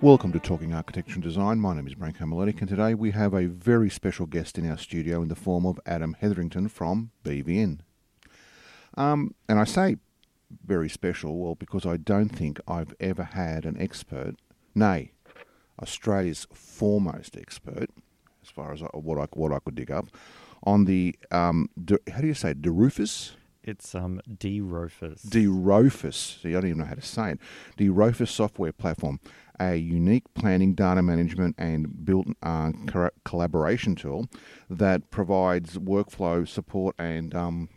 Welcome to Talking Architecture and Design. My name is Branko Miletic, and today we have a very special guest in our studio in the form of Adam Hetherington from BVN. Um, and I say very special, well, because I don't think I've ever had an expert, nay, Australia's foremost expert, as far as I, what I what I could dig up, on the um, de, how do you say DeRufus? It's um, dRofus. dRofus. See, I don't even know how to say it. dRofus software platform, a unique planning, data management, and built uh, collaboration tool that provides workflow support and um,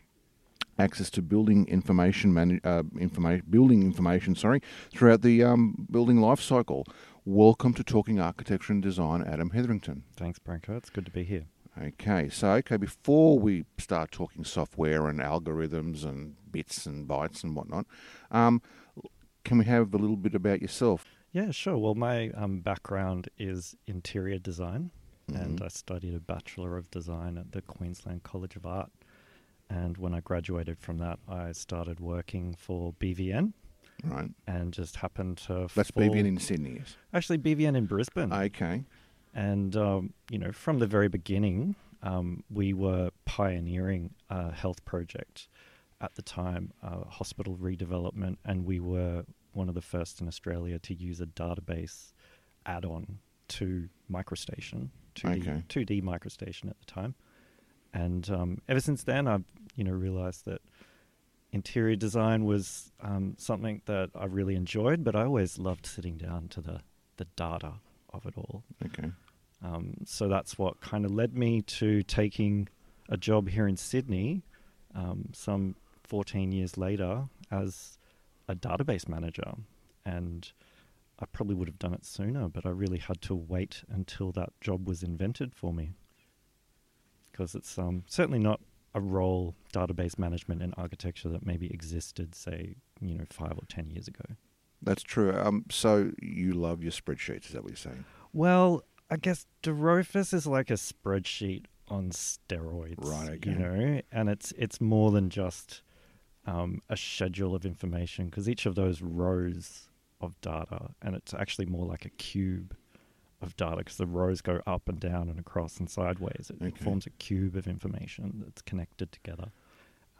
access to building information, man- uh, information, building information. Sorry, throughout the um, building life cycle. Welcome to Talking Architecture and Design, Adam Hetherington. Thanks, Branko. It's good to be here. Okay, so okay, before we start talking software and algorithms and bits and bytes and whatnot, um, can we have a little bit about yourself? Yeah, sure. Well, my um, background is interior design, mm-hmm. and I studied a Bachelor of Design at the Queensland College of Art. And when I graduated from that, I started working for BVN. Right. And just happened to. That's fall... BVN in Sydney, yes. Actually, BVN in Brisbane. Okay. And, um, you know, from the very beginning, um, we were pioneering a health project at the time, uh, hospital redevelopment, and we were one of the first in Australia to use a database add on to MicroStation, 2D, okay. 2D MicroStation at the time. And um, ever since then, I've you know realized that interior design was um, something that I really enjoyed, but I always loved sitting down to the the data of it all. Okay. Um, so that's what kind of led me to taking a job here in Sydney, um, some 14 years later, as a database manager. And I probably would have done it sooner, but I really had to wait until that job was invented for me. Because it's um, certainly not a role, database management and architecture, that maybe existed, say, you know, five or 10 years ago. That's true. Um, so you love your spreadsheets, is that what you're saying? Well, I guess dRofus is like a spreadsheet on steroids. Right, okay. You know, and it's it's more than just um, a schedule of information because each of those rows of data, and it's actually more like a cube of data because the rows go up and down and across and sideways. It okay. forms a cube of information that's connected together.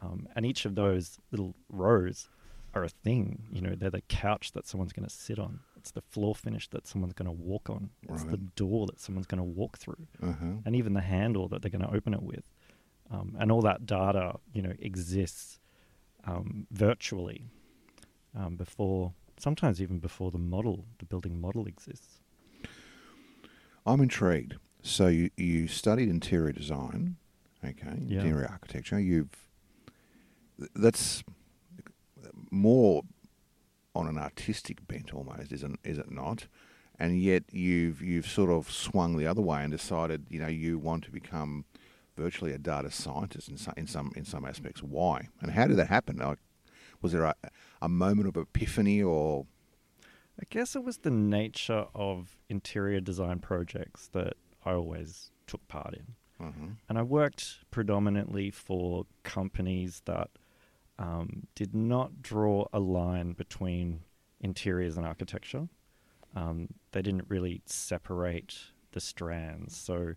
Um, and each of those little rows are a thing. You know, they're the couch that someone's going to sit on. It's the floor finish that someone's going to walk on. It's right. the door that someone's going to walk through, uh-huh. and even the handle that they're going to open it with. Um, and all that data, you know, exists um, virtually um, before, sometimes even before the model, the building model exists. I'm intrigued. So you you studied interior design, okay, yeah. interior architecture. You've that's more on an artistic bent almost, isn't is it not? And yet you've you've sort of swung the other way and decided, you know, you want to become virtually a data scientist in some in some in some aspects. Why and how did that happen? Like, was there a, a moment of epiphany or? I guess it was the nature of interior design projects that I always took part in. Mm-hmm. And I worked predominantly for companies that um, did not draw a line between interiors and architecture. Um, they didn't really separate the strands. So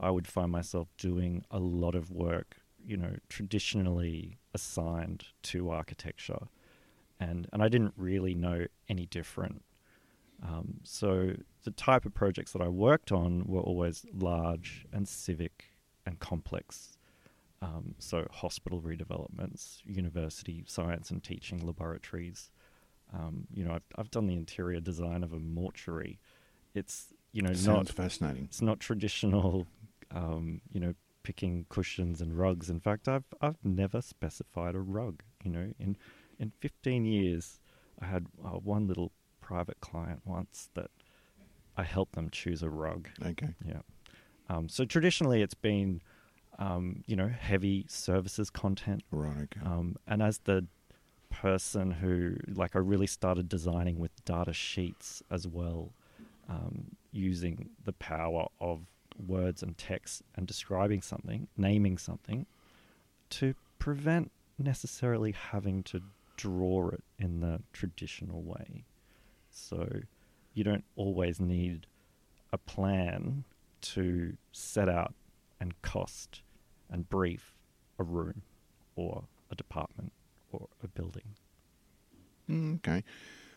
I would find myself doing a lot of work, you know, traditionally assigned to architecture. And, and I didn't really know any different. Um, so the type of projects that I worked on were always large and civic and complex um, so hospital redevelopments, university science and teaching laboratories. Um, you know, I've, I've done the interior design of a mortuary. It's you know Sounds not fascinating. It's not traditional. Um, you know, picking cushions and rugs. In fact, I've I've never specified a rug. You know, in in 15 years, I had uh, one little private client once that I helped them choose a rug. Okay. Yeah. Um, so traditionally, it's been um, you know, heavy services content. Right. Okay. Um, and as the person who, like, I really started designing with data sheets as well, um, using the power of words and text and describing something, naming something, to prevent necessarily having to draw it in the traditional way. So, you don't always need a plan to set out and cost and brief a room or a department or a building. Mm, okay.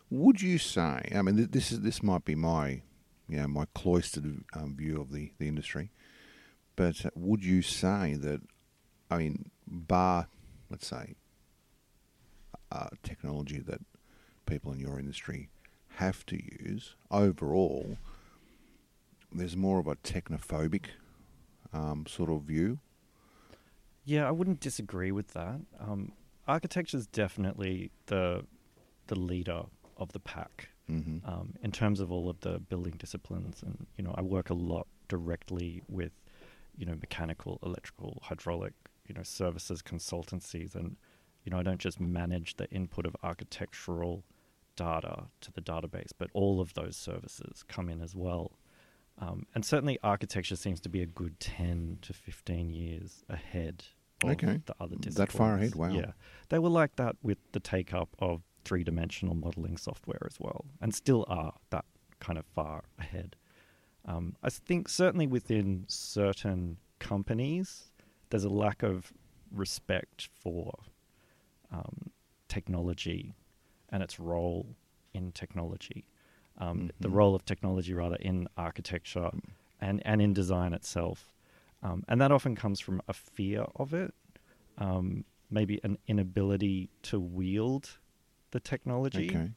Would you say? I mean, th- this is this might be my, you know, my cloistered um, view of the, the industry, but would you say that? I mean, bar, let's say, uh, technology that people in your industry have to use overall. There's more of a technophobic um, sort of view. Yeah, I wouldn't disagree with that. Um, architecture is definitely the the leader of the pack hmm um, in terms of all of the building disciplines. And you know, I work a lot directly with you know mechanical, electrical, hydraulic, you know, services consultancies, and you know, I don't just manage the input of architectural data to the database, but all of those services come in as well. Um, and certainly, architecture seems to be a good ten to fifteen years ahead of Okay. the other disciplines. That far ahead? Wow. Yeah, they were like that with the take up of three dimensional modeling software as well, and still are that kind of far ahead. Um, I think certainly within certain companies, there's a lack of respect for um, technology and its role in technology, um, the Mhm. role of technology rather in architecture and, and in design itself. Um, and that often comes from a fear of it, um, maybe an inability to wield the technology Okay.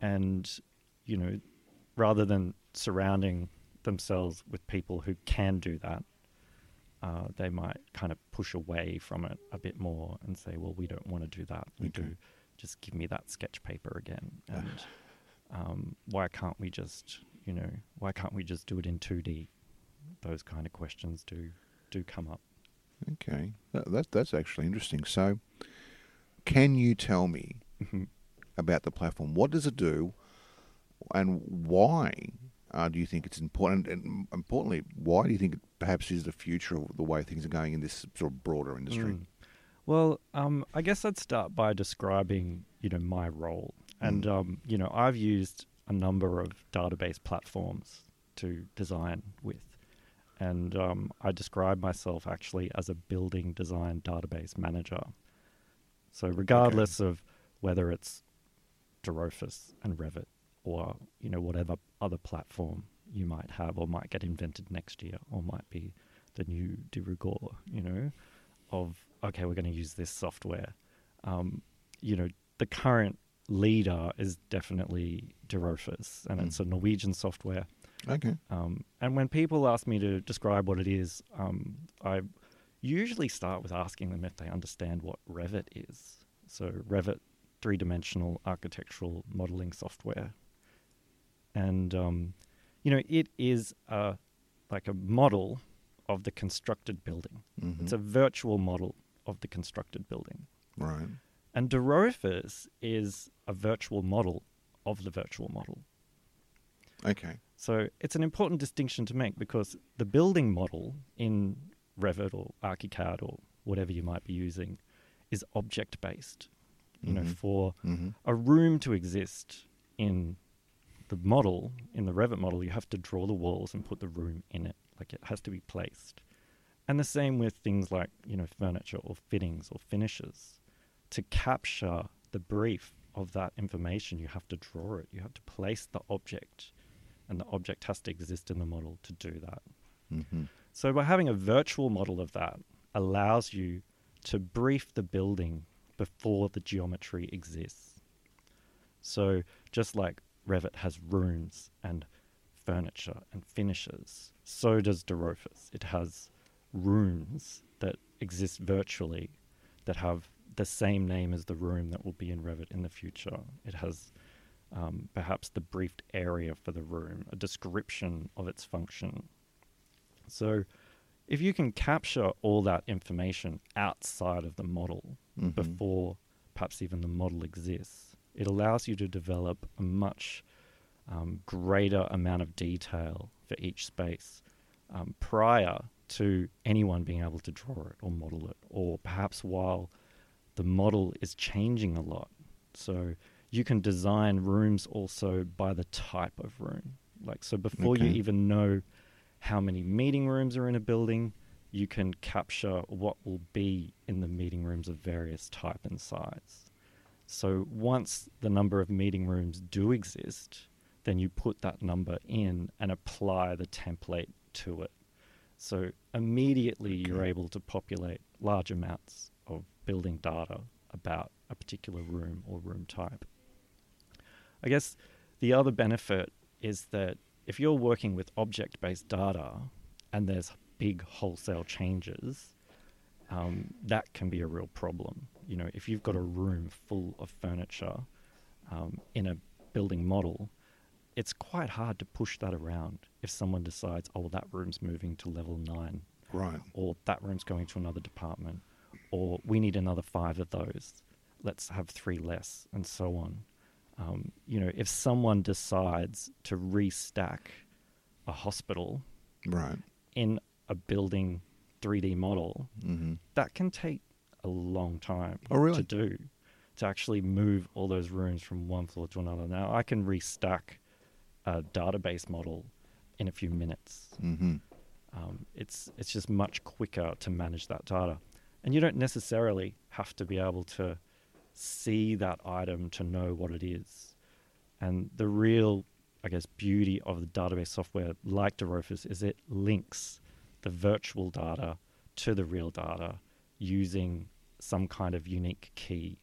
and you know rather than surrounding themselves with people who can do that uh, they might kind of push away from it a bit more and say well we don't want to do that we Okay. do just give me that sketch paper again and um, why can't we just you know why can't we just do it in 2d those kind of questions do do come up Okay. That, that that's actually interesting. So, can you tell me about the platform? What does it do, and why uh, do you think it's important? And importantly, why do you think it perhaps is the future of the way things are going in this sort of broader industry? Mm. Well, um, I guess I'd start by describing, you know, my role. And, Mm. um, you know, I've used a number of database platforms to design with. And um, I describe myself actually as a building design database manager. So, regardless of whether it's dRofus and Revit or, you know, whatever other platform you might have or might get invented next year or might be the new de rigueur, you know, of, okay, we're going to use this software. Um, you know, the current leader is definitely dRofus, and it's a Norwegian software. Okay. Um, and when people ask me to describe what it is, um, I usually start with asking them if they understand what Revit is. So, Revit, three dimensional architectural modeling software. And, um, you know, it is a, like a model of the constructed building, Mhm. it's a virtual model of the constructed building. right. And dRofus is a virtual model of the virtual model. Okay. So it's an important distinction to make because the building model in Revit or ArchiCAD or whatever you might be using is object based. You know, Mhm. for hmm a room to exist in the model, in the Revit model, you have to draw the walls and put the room in it. Like it has to be placed. And the same with things like, you know, furniture or fittings or finishes. To capture the brief of that information, you have to draw it. You have to place the object, and the object has to exist in the model to do that. hmm So by having a virtual model of that allows you to brief the building before the geometry exists. So just like Revit has rooms and furniture and finishes, so does dRofus. It has rooms that exist virtually that have the same name as the room that will be in Revit in the future. It has um, perhaps the briefed area for the room, a description of its function. So, if you can capture all that information outside of the model Mhm. before perhaps even the model exists, it allows you to develop a much um, greater amount of detail for each space um, prior to anyone being able to draw it or model it, or perhaps while the model is changing a lot. So you can design rooms also by the type of room. Like so, before you even know how many meeting rooms are in a building, you can capture what will be in the meeting rooms of various type and size. So once the number of meeting rooms do exist, then you put that number in and apply the template to it. So immediately you're able to populate large amounts of building data about a particular room or room type. I guess the other benefit is that if you're working with object based data and there's big wholesale changes, um, that can be a real problem. You know, if you've got a room full of furniture um, in a building model, it's quite hard to push that around if someone decides, oh, well, that room's moving to level nine, Right. or that room's going to another department, or we need another five of those. Let's have three less, and so on. Um, you know, if someone decides to restack a hospital Right. in a building 3D model, hmm that can take a long time Oh, really? to do to actually move all those rooms from one floor to another. Now I can restack a database model in a few minutes. hmm Um, it's it's just much quicker to manage that data, and you don't necessarily have to be able to see that item to know what it is. And the real, I guess, beauty of the database software like dRofus is it links the virtual data to the real data using some kind of unique key.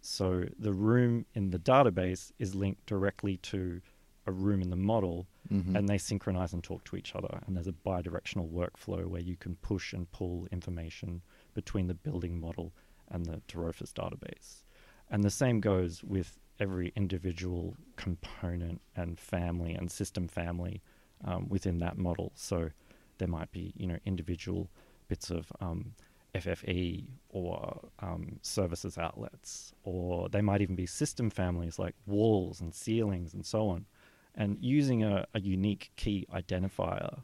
So the room in the database is linked directly to a room in the model, hmm and they synchronize and talk to each other. And there's a bi-directional workflow where you can push and pull information between the building model and the dRofus database. And the same goes with every individual component and family and system family um, within that model. So there might be, you know, individual bits of um, FFE or um, services outlets, or they might even be system families like walls and ceilings and so on. And using a, a unique key identifier,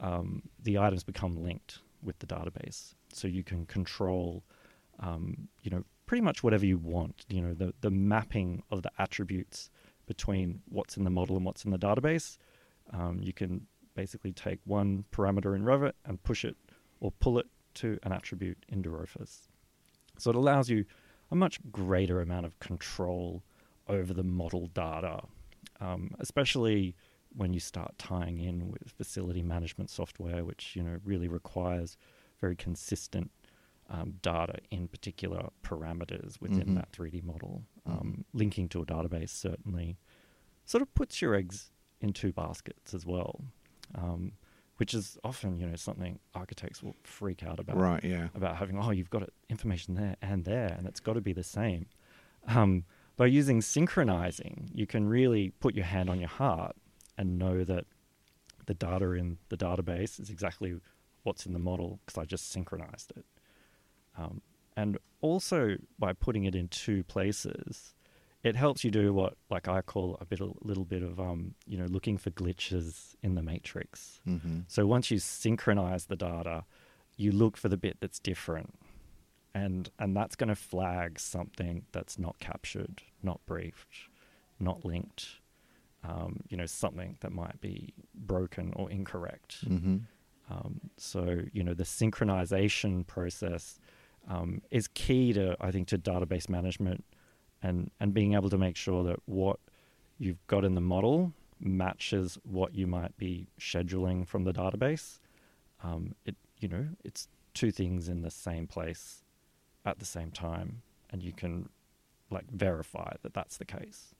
um, the items become linked with the database. So you can control, um, you know, pretty much whatever you want. You know, the, the mapping of the attributes between what's in the model and what's in the database. Um, you can basically take one parameter in Revit and push it or pull it to an attribute in dRofus. So it allows you a much greater amount of control over the model data, um, especially when you start tying in with facility management software, which you know really requires very consistent um, data in particular parameters within Mhm. that 3D model. Um, linking to a database certainly sort of puts your eggs in two baskets as well, um, which is often you know something architects will freak out about Right. Yeah. about having oh you've got it, information there and there and it's got to be the same um, by using synchronizing you can really put your hand on your heart and know that the data in the database is exactly what's in the model because i just synchronized it um, and also by putting it in two places it helps you do what like i call a bit a little bit of um, you know looking for glitches in the matrix hmm so once you synchronize the data, you look for the bit that's different. And and that's going to flag something that's not captured, not briefed, not linked. Um, you know, something that might be broken or incorrect. hmm Um, so you know, the synchronization process um, is key to I think to database management and and being able to make sure that what you've got in the model matches what you might be scheduling from the database. Um, it you know it's two things in the same place at the same time, and you can like verify that that's the case.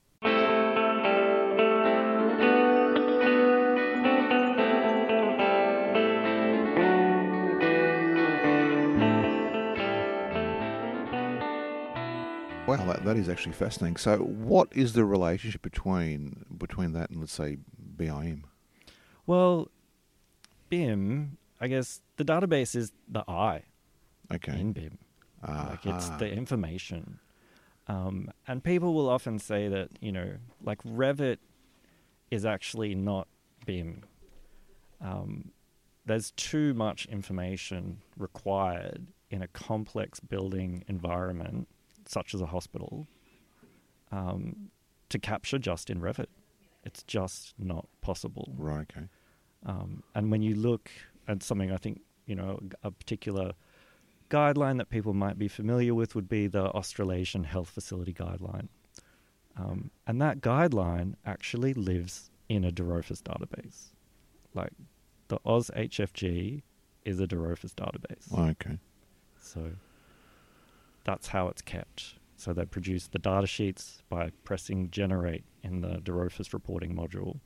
Wow, that, that is actually fascinating. So, what is the relationship between between that and let's say BIM? Well, BIM, I guess the database is the I Okay. in BIM. Like it's the information. Um, and people will often say that, you know, like Revit is actually not BIM. Um, there's too much information required in a complex building environment, such as a hospital, um, to capture just in Revit. It's just not possible. Right. Okay. Um, and when you look at something, I think you know a particular guideline that people might be familiar with would be the Australasian Health Facility Guideline, um, and that guideline actually lives in a dRofus database. Like the AusHFG is a dRofus database. Okay. So that's how it's kept. So they produce the data sheets by pressing generate in the dRofus reporting module.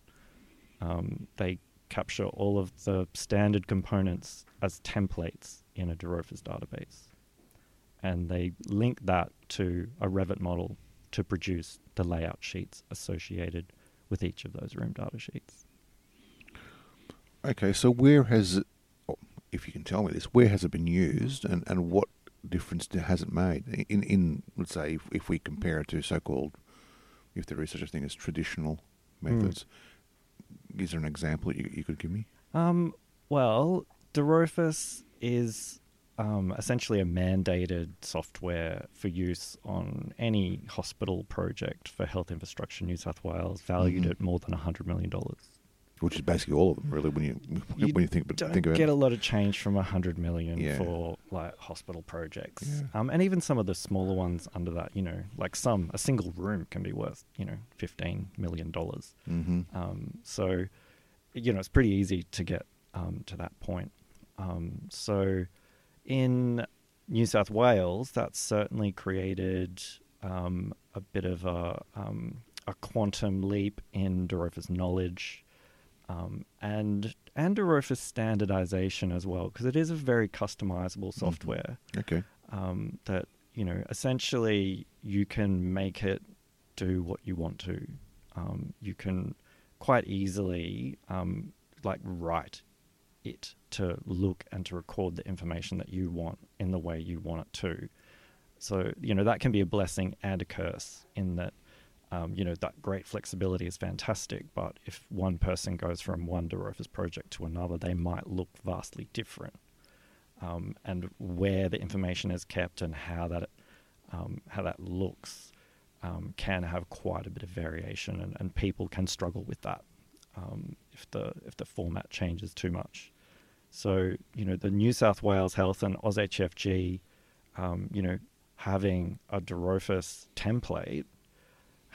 Um, they capture all of the standard components as templates in a dRofus database. And they link that to a Revit model to produce the layout sheets associated with each of those room data sheets. Okay. So where has oh, if you can tell me this, where has it been used, and, and what difference it made in in let's say if, if we compare it to so-called, if there is such a thing as traditional methods, is there an example you, you could give me? Um, well, dRofus is um, essentially a mandated software for use on any hospital project for health infrastructure New South Wales, valued Mhm. at more than $100 million. Which is basically all of them, really. When you You when you think Don't think about get it. a lot of change from a 100 million Yeah. for like hospital projects. Yeah. Um, and even some of the smaller ones under that, you know, like some, a single room can be worth, you know, $15 million. hmm Um, so, you know, it's pretty easy to get um, to that point. Um, so, in New South Wales, that's certainly created um, a bit of a, um, a quantum leap in dRofus knowledge um, and and dRofus standardization as well, because it is a very customizable software Okay. um, that you know essentially you can make it do what you want to. Um, you can quite easily um, like write it to look and to record the information that you want in the way you want it to. So you know that can be a blessing and a curse in that. Um, you know that great flexibility is fantastic, but if one person goes from one dRofus project to another, they might look vastly different um, and where the information is kept and how that um, how that looks um, can have quite a bit of variation, and, and people can struggle with that um, if the if the format changes too much. So you know the New South Wales Health and AusHFG, um, you know, having a dRofus template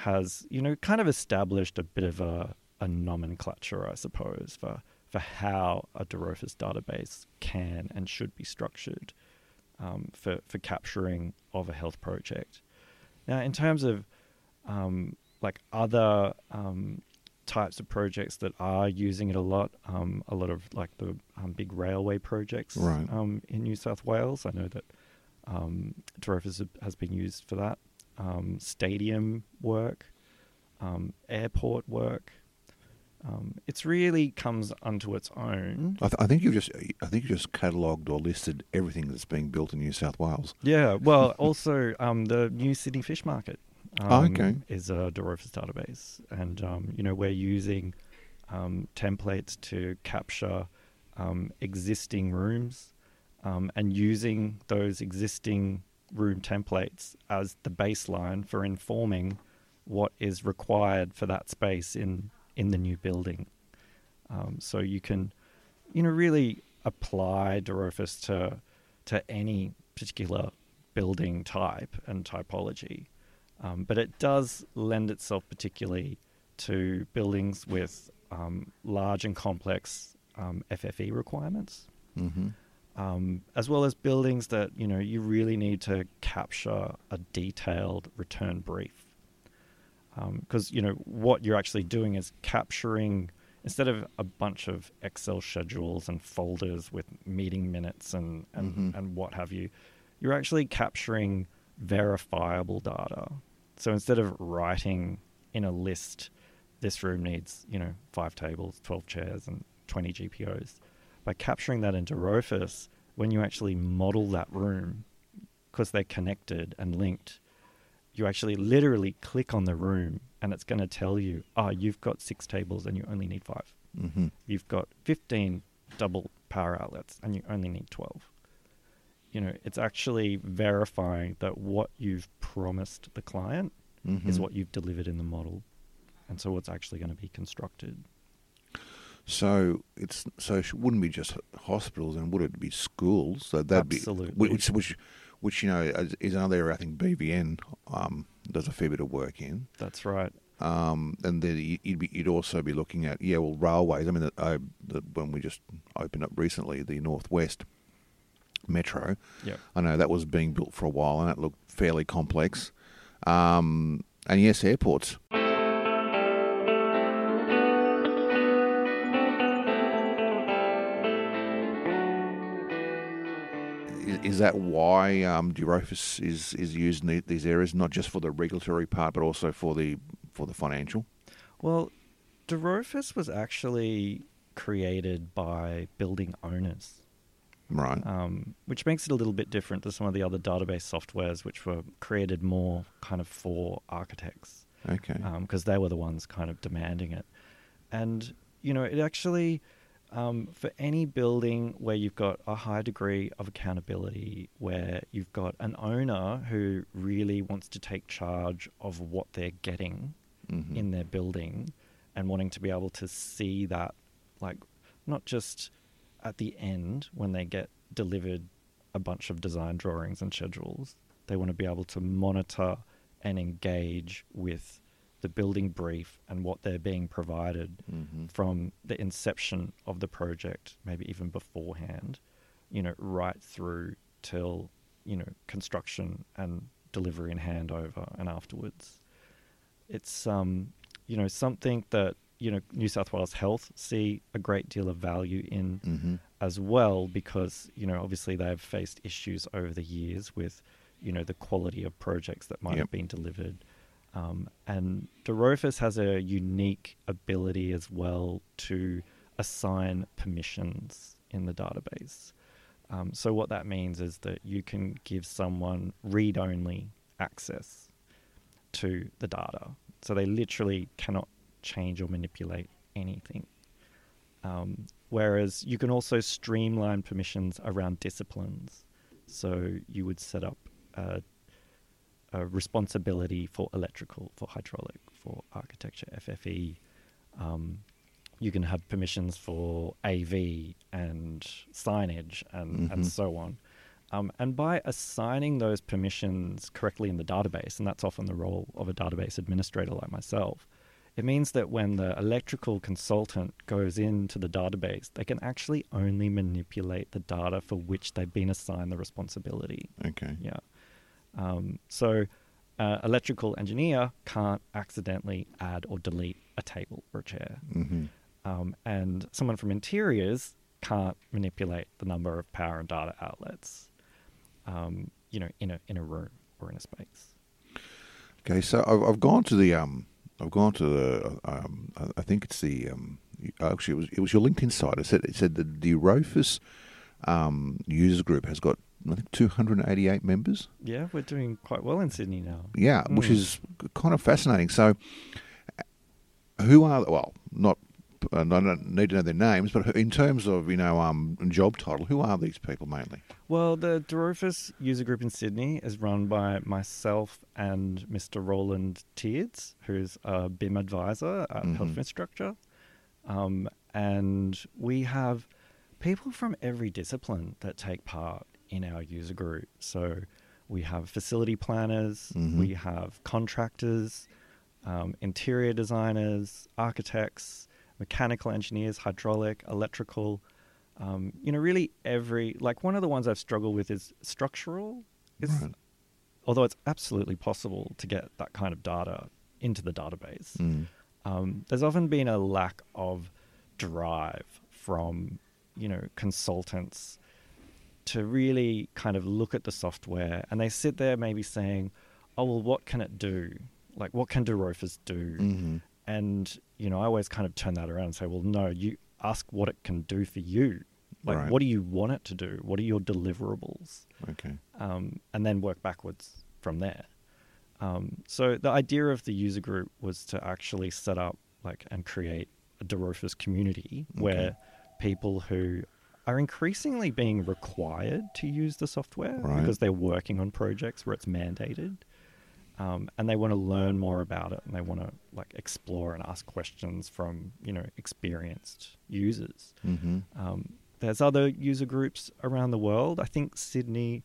has you know kind of established a bit of a, a nomenclature, I suppose, for for how a dRofus database can and should be structured um, for for capturing of a health project. Now, in terms of um, like other um, types of projects that are using it a lot, um, a lot of like the um, big railway projects Right. um, in New South Wales. I know that um, has been used for that. Um, stadium work, um, airport work. Um, it's really comes unto its own. I, th- I think you've just I think you just catalogued or listed everything that's being built in New South Wales. Yeah, well, also um, the new Sydney Fish Market um, Oh, okay. is a dRofus database, and um, you know we're using um, templates to capture um, existing rooms um, and using those existing room templates as the baseline for informing what is required for that space in in the new building. Um, so you can, you know, really apply dRofus to to any particular building type and typology, um, but it does lend itself particularly to buildings with um, large and complex um, FFE requirements. Hmm um, as well as buildings that you know you really need to capture a detailed return brief because you know what you're actually doing is capturing instead of a bunch of Excel schedules and folders with meeting minutes and and, Mhm. and what have you, you're actually capturing verifiable data. So instead of writing in a list, this room needs you know five tables, twelve chairs, and twenty GPOs by capturing that into Rofus, when you actually model that room, because they're connected and linked, you actually literally click on the room and it's going to tell you, oh, you've got six tables and you only need five. hmm You've got 15 double power outlets and you only need 12. You know, it's actually verifying that what you've promised the client is Mhm. what you've delivered in the model, and so what's actually going to be constructed. So it's so it wouldn't be just hospitals, and would it be schools? So that'd Absolutely. be which which which you know is- another area I think BVN um, does a fair bit of work in. That's right. Um, and then you- you'd, be, you'd also be looking at yeah, well, railways. I mean, the, uh, the, when we just opened up recently, the Northwest Metro. Yeah. I know that was being built for a while, and it looked fairly complex. Um, and yes, airports. Is, is that why um, Eurofis is is used in the, these areas, not just for the regulatory part, but also for the for the financial? Well, dRofus was actually created by building owners. Right. um, which makes it a little bit different to some of the other database softwares which were created more kind of for architects okay. because they were the ones kind of demanding it. And, you know, it actually, um, for any building where you've got a high degree of accountability, where you've got an owner who really wants to take charge of what they're getting Mhm. in their building and wanting to be able to see that, like, not just at the end when they get delivered a bunch of design drawings and schedules, they want to be able to monitor and engage with the building brief and what they're being provided Mhm. from the inception of the project, maybe even beforehand, you know, right through till, you know, construction and delivery and handover and afterwards. It's um, you know, something that, you know, New South Wales Health see a great deal of value in Mhm. as well because, you know, obviously they've faced issues over the years with, you know, the quality of projects that might Yep. have been delivered. Um, and dRofus has a unique ability as well to assign permissions in the database. Um, so what that means is that you can give someone read-only access to the data. So they literally cannot change or manipulate anything. Um, whereas you can also streamline permissions around disciplines. So you would set up a, a responsibility for electrical, for hydraulic, for architecture, FFE. Um, you can have permissions for AV and signage and, and Mhm. so on. Um, and by assigning those permissions correctly in the database, and that's often the role of a database administrator like myself, it means that when the electrical consultant goes into the database, they can actually only manipulate the data for which they've been assigned the responsibility. Okay. Yeah. Um, so, uh, electrical engineer can't accidentally add or delete a table or a chair, Mhm. um, and someone from interiors can't manipulate the number of power and data outlets. Um, you know, in a in a room or in a space. Okay, so I've, I've gone to the um, I've gone to the um, I- I think it's the um, actually it was it was your LinkedIn site. It said it said that the Rofus um user group has got I think 288 members. Yeah, we're doing quite well in Sydney now. Yeah, which Mm. is kind of fascinating. So, who are well not. I don't need to know their names, but in terms of you know um, job title, who are these people mainly? Well, the dRofus user group in Sydney is run by myself and Mr. Roland Teards, who's a BIM advisor at Health Mhm. Infrastructure. Um, and we have people from every discipline that take part in our user group. So we have facility planners, Mhm. we have contractors, um, interior designers, architects, mechanical engineers, hydraulic, electrical. Um, you know, really every like one of the ones I've struggled with is structural. Is Right. although it's absolutely possible to get that kind of data into the database Mm. um, there's often been a lack of drive from you know consultants to really kind of look at the software and they sit there maybe saying oh well what can it do like what can dRofus do Mhm. and you know i always kind of turn that around and say well no you ask what it can do for you like Right. what do you want it to do what are your deliverables Okay. um, and then work backwards from there. Um, so the idea of the user group was to actually set up like and create a dRofus community where people who are increasingly being required to use the software Right. because they're working on projects where it's mandated. um, and they want to learn more about it, and they want to like explore and ask questions from you know experienced users. Mm-hmm. Um, there's other user groups around the world. I think Sydney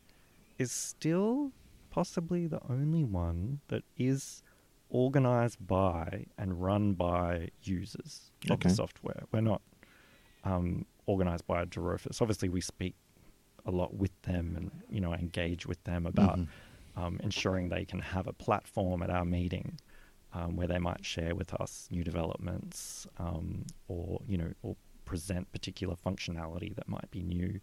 is still possibly the only one that is organized by and run by users of the software. We're not um, organized by dRofus. Obviously, we speak a lot with them and you know engage with them about Mhm. um, ensuring they can have a platform at our meeting um, where they might share with us new developments um, or you know or present particular functionality that might be new.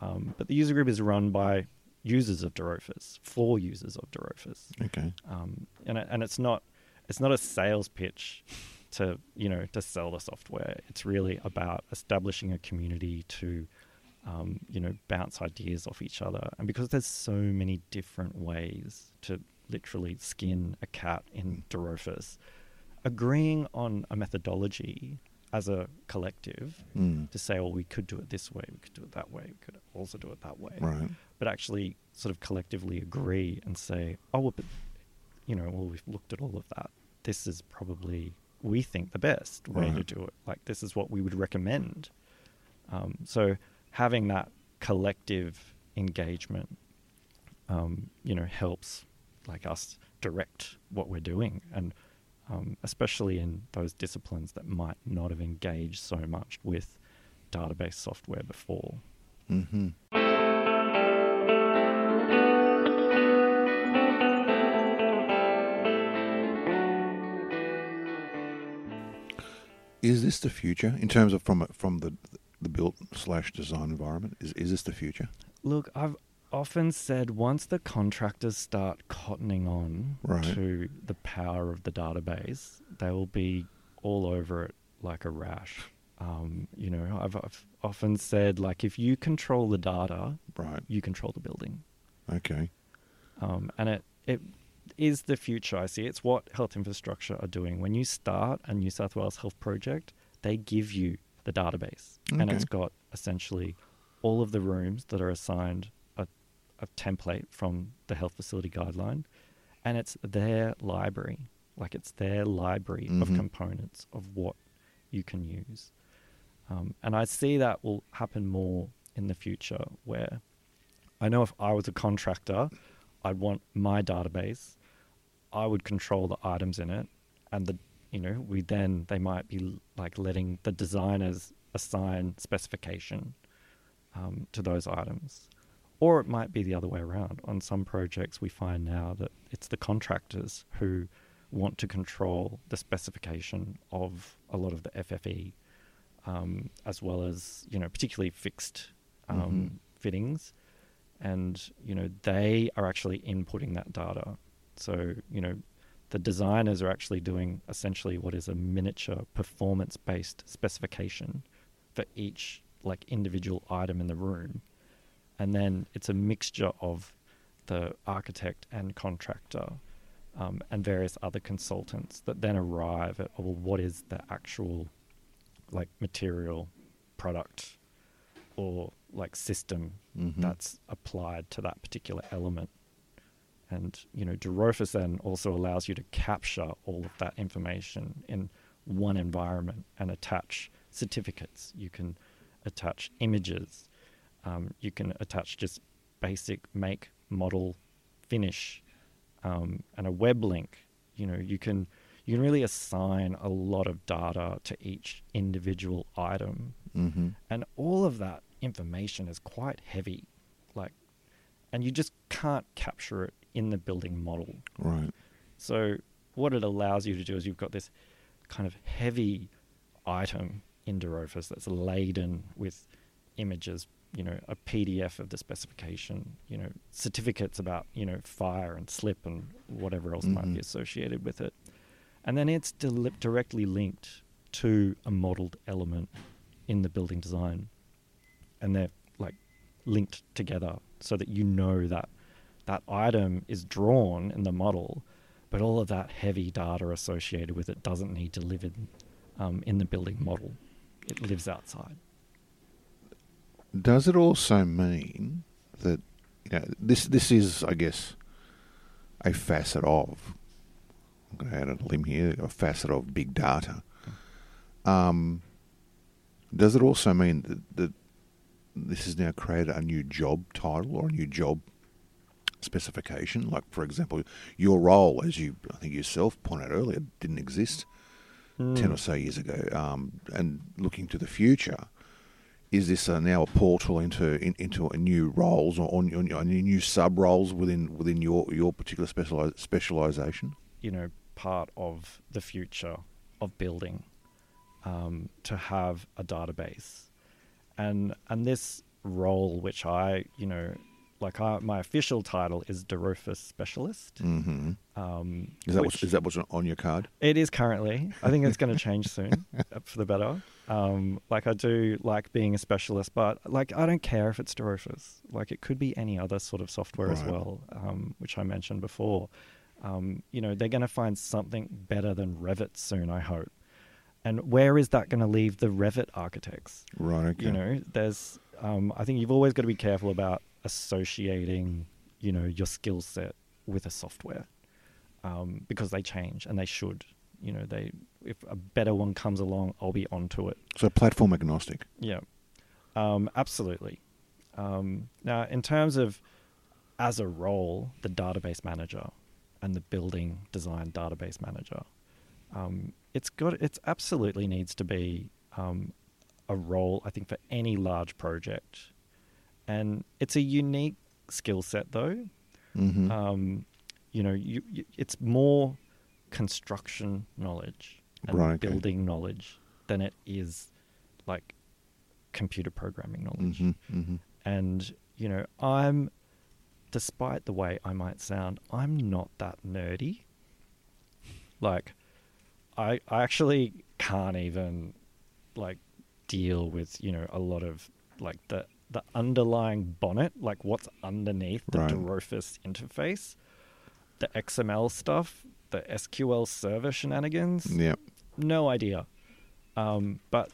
Um, but the user group is run by users of dRofus for users of dRofus Okay. um, and and it's not it's not a sales pitch to you know to sell the software. It's really about establishing a community to um, you know bounce ideas off each other. And because there's so many different ways to literally skin a cat in dRofus, agreeing on a methodology as a collective Mm. to say, well, we could do it this way, we could do it that way, we could also do it that way Right. but actually sort of collectively agree and say, oh, well, but you know, well, we've looked at all of that. This is probably we think the best way to do it. Like this is what we would recommend. Um, so having that collective engagement, um, you know, helps like us direct what we're doing and. Um, especially in those disciplines that might not have engaged so much with database software before. Mm-hmm. This the future in terms of from from the the built slash design environment? Is is this the future? Look, I've often said once the contractors start cottoning on Right. to the power of the database, they will be all over it like a rash. Um, you know, I've, I've often said like if you control the data, Right. you control the building, Okay. um, and it it is the future. I see it's what health infrastructure are doing. When you start a New South Wales health project, they give you the database, and it's got essentially all of the rooms that are assigned a, a template from the health facility guideline, and it's their library, like it's their library of Mhm. components of what you can use. Um, and I see that will happen more in the future, where I know if I was a contractor, I'd want my database. I would control the items in it, and the you know we then they might be like letting the designers assign specification um, to those items, or it might be the other way around. On some projects, we find now that it's the contractors who want to control the specification of a lot of the FFE, um, as well as you know particularly fixed um, Mhm. fittings and you know they are actually inputting that data. So you know the designers are actually doing essentially what is a miniature performance based specification for each like individual item in the room. And then it's a mixture of the architect and contractor um, and various other consultants that then arrive at well, what is the actual like material product or like system Mhm. that's applied to that particular element. And you know, dRofus then also allows you to capture all of that information in one environment and attach certificates. You can attach images. Um, you can attach just basic make, model, finish, um, and a web link. You know, you can you can really assign a lot of data to each individual item Mhm. and all of that information is quite heavy like and you just can't capture it in the building model Right. so what it allows you to do is you've got this kind of heavy item in dRofus that's laden with images you know a pdf of the specification you know certificates about you know fire and slip and whatever else might Mhm. be associated with it and then it's directly linked to a modeled element in the building design and they're like linked together so that you know that that item is drawn in the model but all of that heavy data associated with it doesn't need to live in um, in the building model it lives outside Does it also mean that you know this this is I guess a facet of. I'm going to add a limb here. A facet of big data. Um, does it also mean that, that this has now created a new job title or a new job specification? Like, for example, your role, as you I think yourself pointed out earlier, didn't exist Hmm. ten or so years ago. Um, and looking to the future, is this uh, now a portal into in, into a new roles or on, on, on new sub roles within within your your particular speciali- specialization? you know part of the future of building um, to have a database and and this role which I you know like I, my official title is dRofus specialist Mm-hmm. um, Is that which- what's, that what's on your card? it is currently I think it's going to change soon uh, for the better um, like I do like being a specialist but like I don't care if it's dRofus like it could be any other sort of software as well um, which I mentioned before um, you know, they're going to find something better than Revit soon, I hope. And where is that going to leave the Revit architects? Right. Okay. You know, there's, um, I think you've always got to be careful about associating, you know, your skill set with a software um, because they change and they should. You know, they if a better one comes along, I'll be onto it. so platform agnostic. Yeah, um, absolutely. Um, now, in terms of as a role, the database manager and the building design database manager, um, it's got it's absolutely needs to be um, a role. I think for any large project, and it's a unique skill set though. Mm-hmm. Um, you know, you, you, it's more construction knowledge and Right, okay. building knowledge than it is like computer programming knowledge. mm-hmm. Mm-hmm. And, you know, I'm, despite the way I might sound, I'm not that nerdy. Like, I, I actually can't even, like, deal with, you know, a lot of, like, the, the underlying bonnet, like what's underneath the Right. Interface, the XML stuff, the SQL server shenanigans Yeah. no idea. Um, but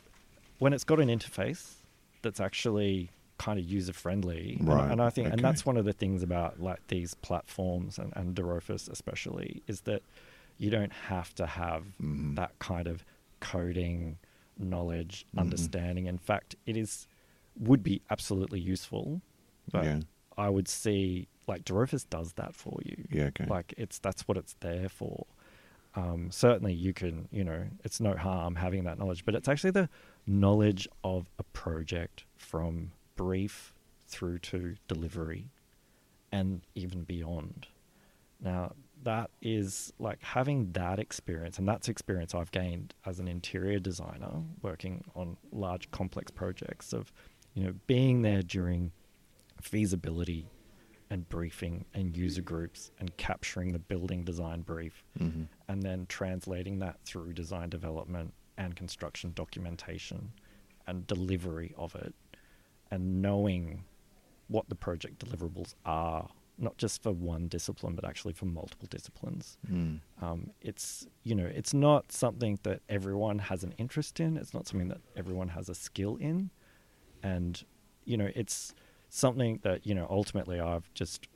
when it's got an interface that's actually kind of user friendly, and, Right, and I think, and that's one of the things about like these platforms and, and dRofus especially is that you don't have to have Mhm. that kind of coding knowledge, Mhm. understanding. In fact, it is would be absolutely useful, but Yeah. I would see like dRofus does that for you. Yeah. Okay. Like it's that's what it's there for. Um, certainly, you can you know it's no harm having that knowledge, but it's actually the knowledge of a project from brief through to delivery, and even beyond. Now that is like having that experience, and that's experience I've gained as an interior designer working on large complex projects of you know being there during feasibility and briefing and user groups and capturing the building design brief mm-hmm. and then translating that through design development and construction documentation and delivery of it and knowing what the project deliverables are not just for one discipline but actually for multiple disciplines Mm. um, it's you know it's not something that everyone has an interest in it's not something that everyone has a skill in and you know it's something that you know ultimately i've just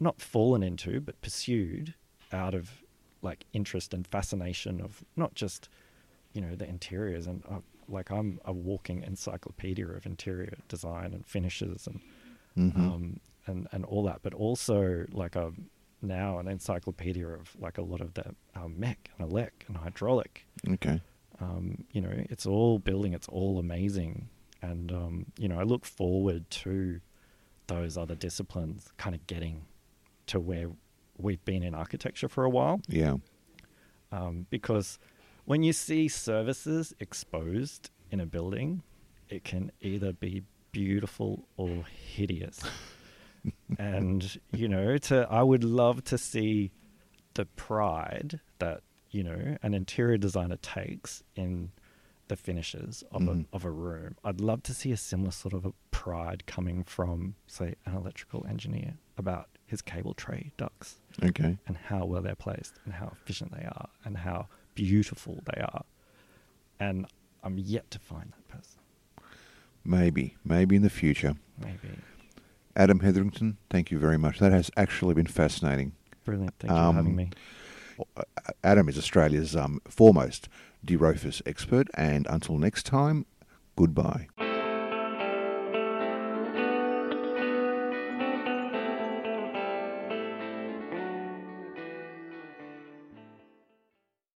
not fallen into but pursued out of like interest and fascination of not just you know the interiors and uh, like i'm a walking encyclopedia of interior design and finishes and Mhm. um, and and all that, but also like a now an encyclopedia of like a lot of the um, mech and elec and hydraulic. okay. Um, you know, it's all building. It's all amazing, and um, you know, I look forward to those other disciplines kind of getting to where we've been in architecture for a while Yeah. um, because when you see services exposed in a building, it can either be beautiful or hideous. And you know, to I would love to see the pride that you know an interior designer takes in the finishes of Mhm. a of a room. I'd love to see a similar sort of a pride coming from, say, an electrical engineer about his cable tray ducts Okay. and how well they're placed and how efficient they are and how beautiful they are. And I'm yet to find that person. Maybe. Maybe in the future. Maybe. Adam Hetherington, thank you very much. That has actually been fascinating. Brilliant. Thank you for having Um, me. Adam is Australia's um, foremost dRofus expert, and until next time, goodbye.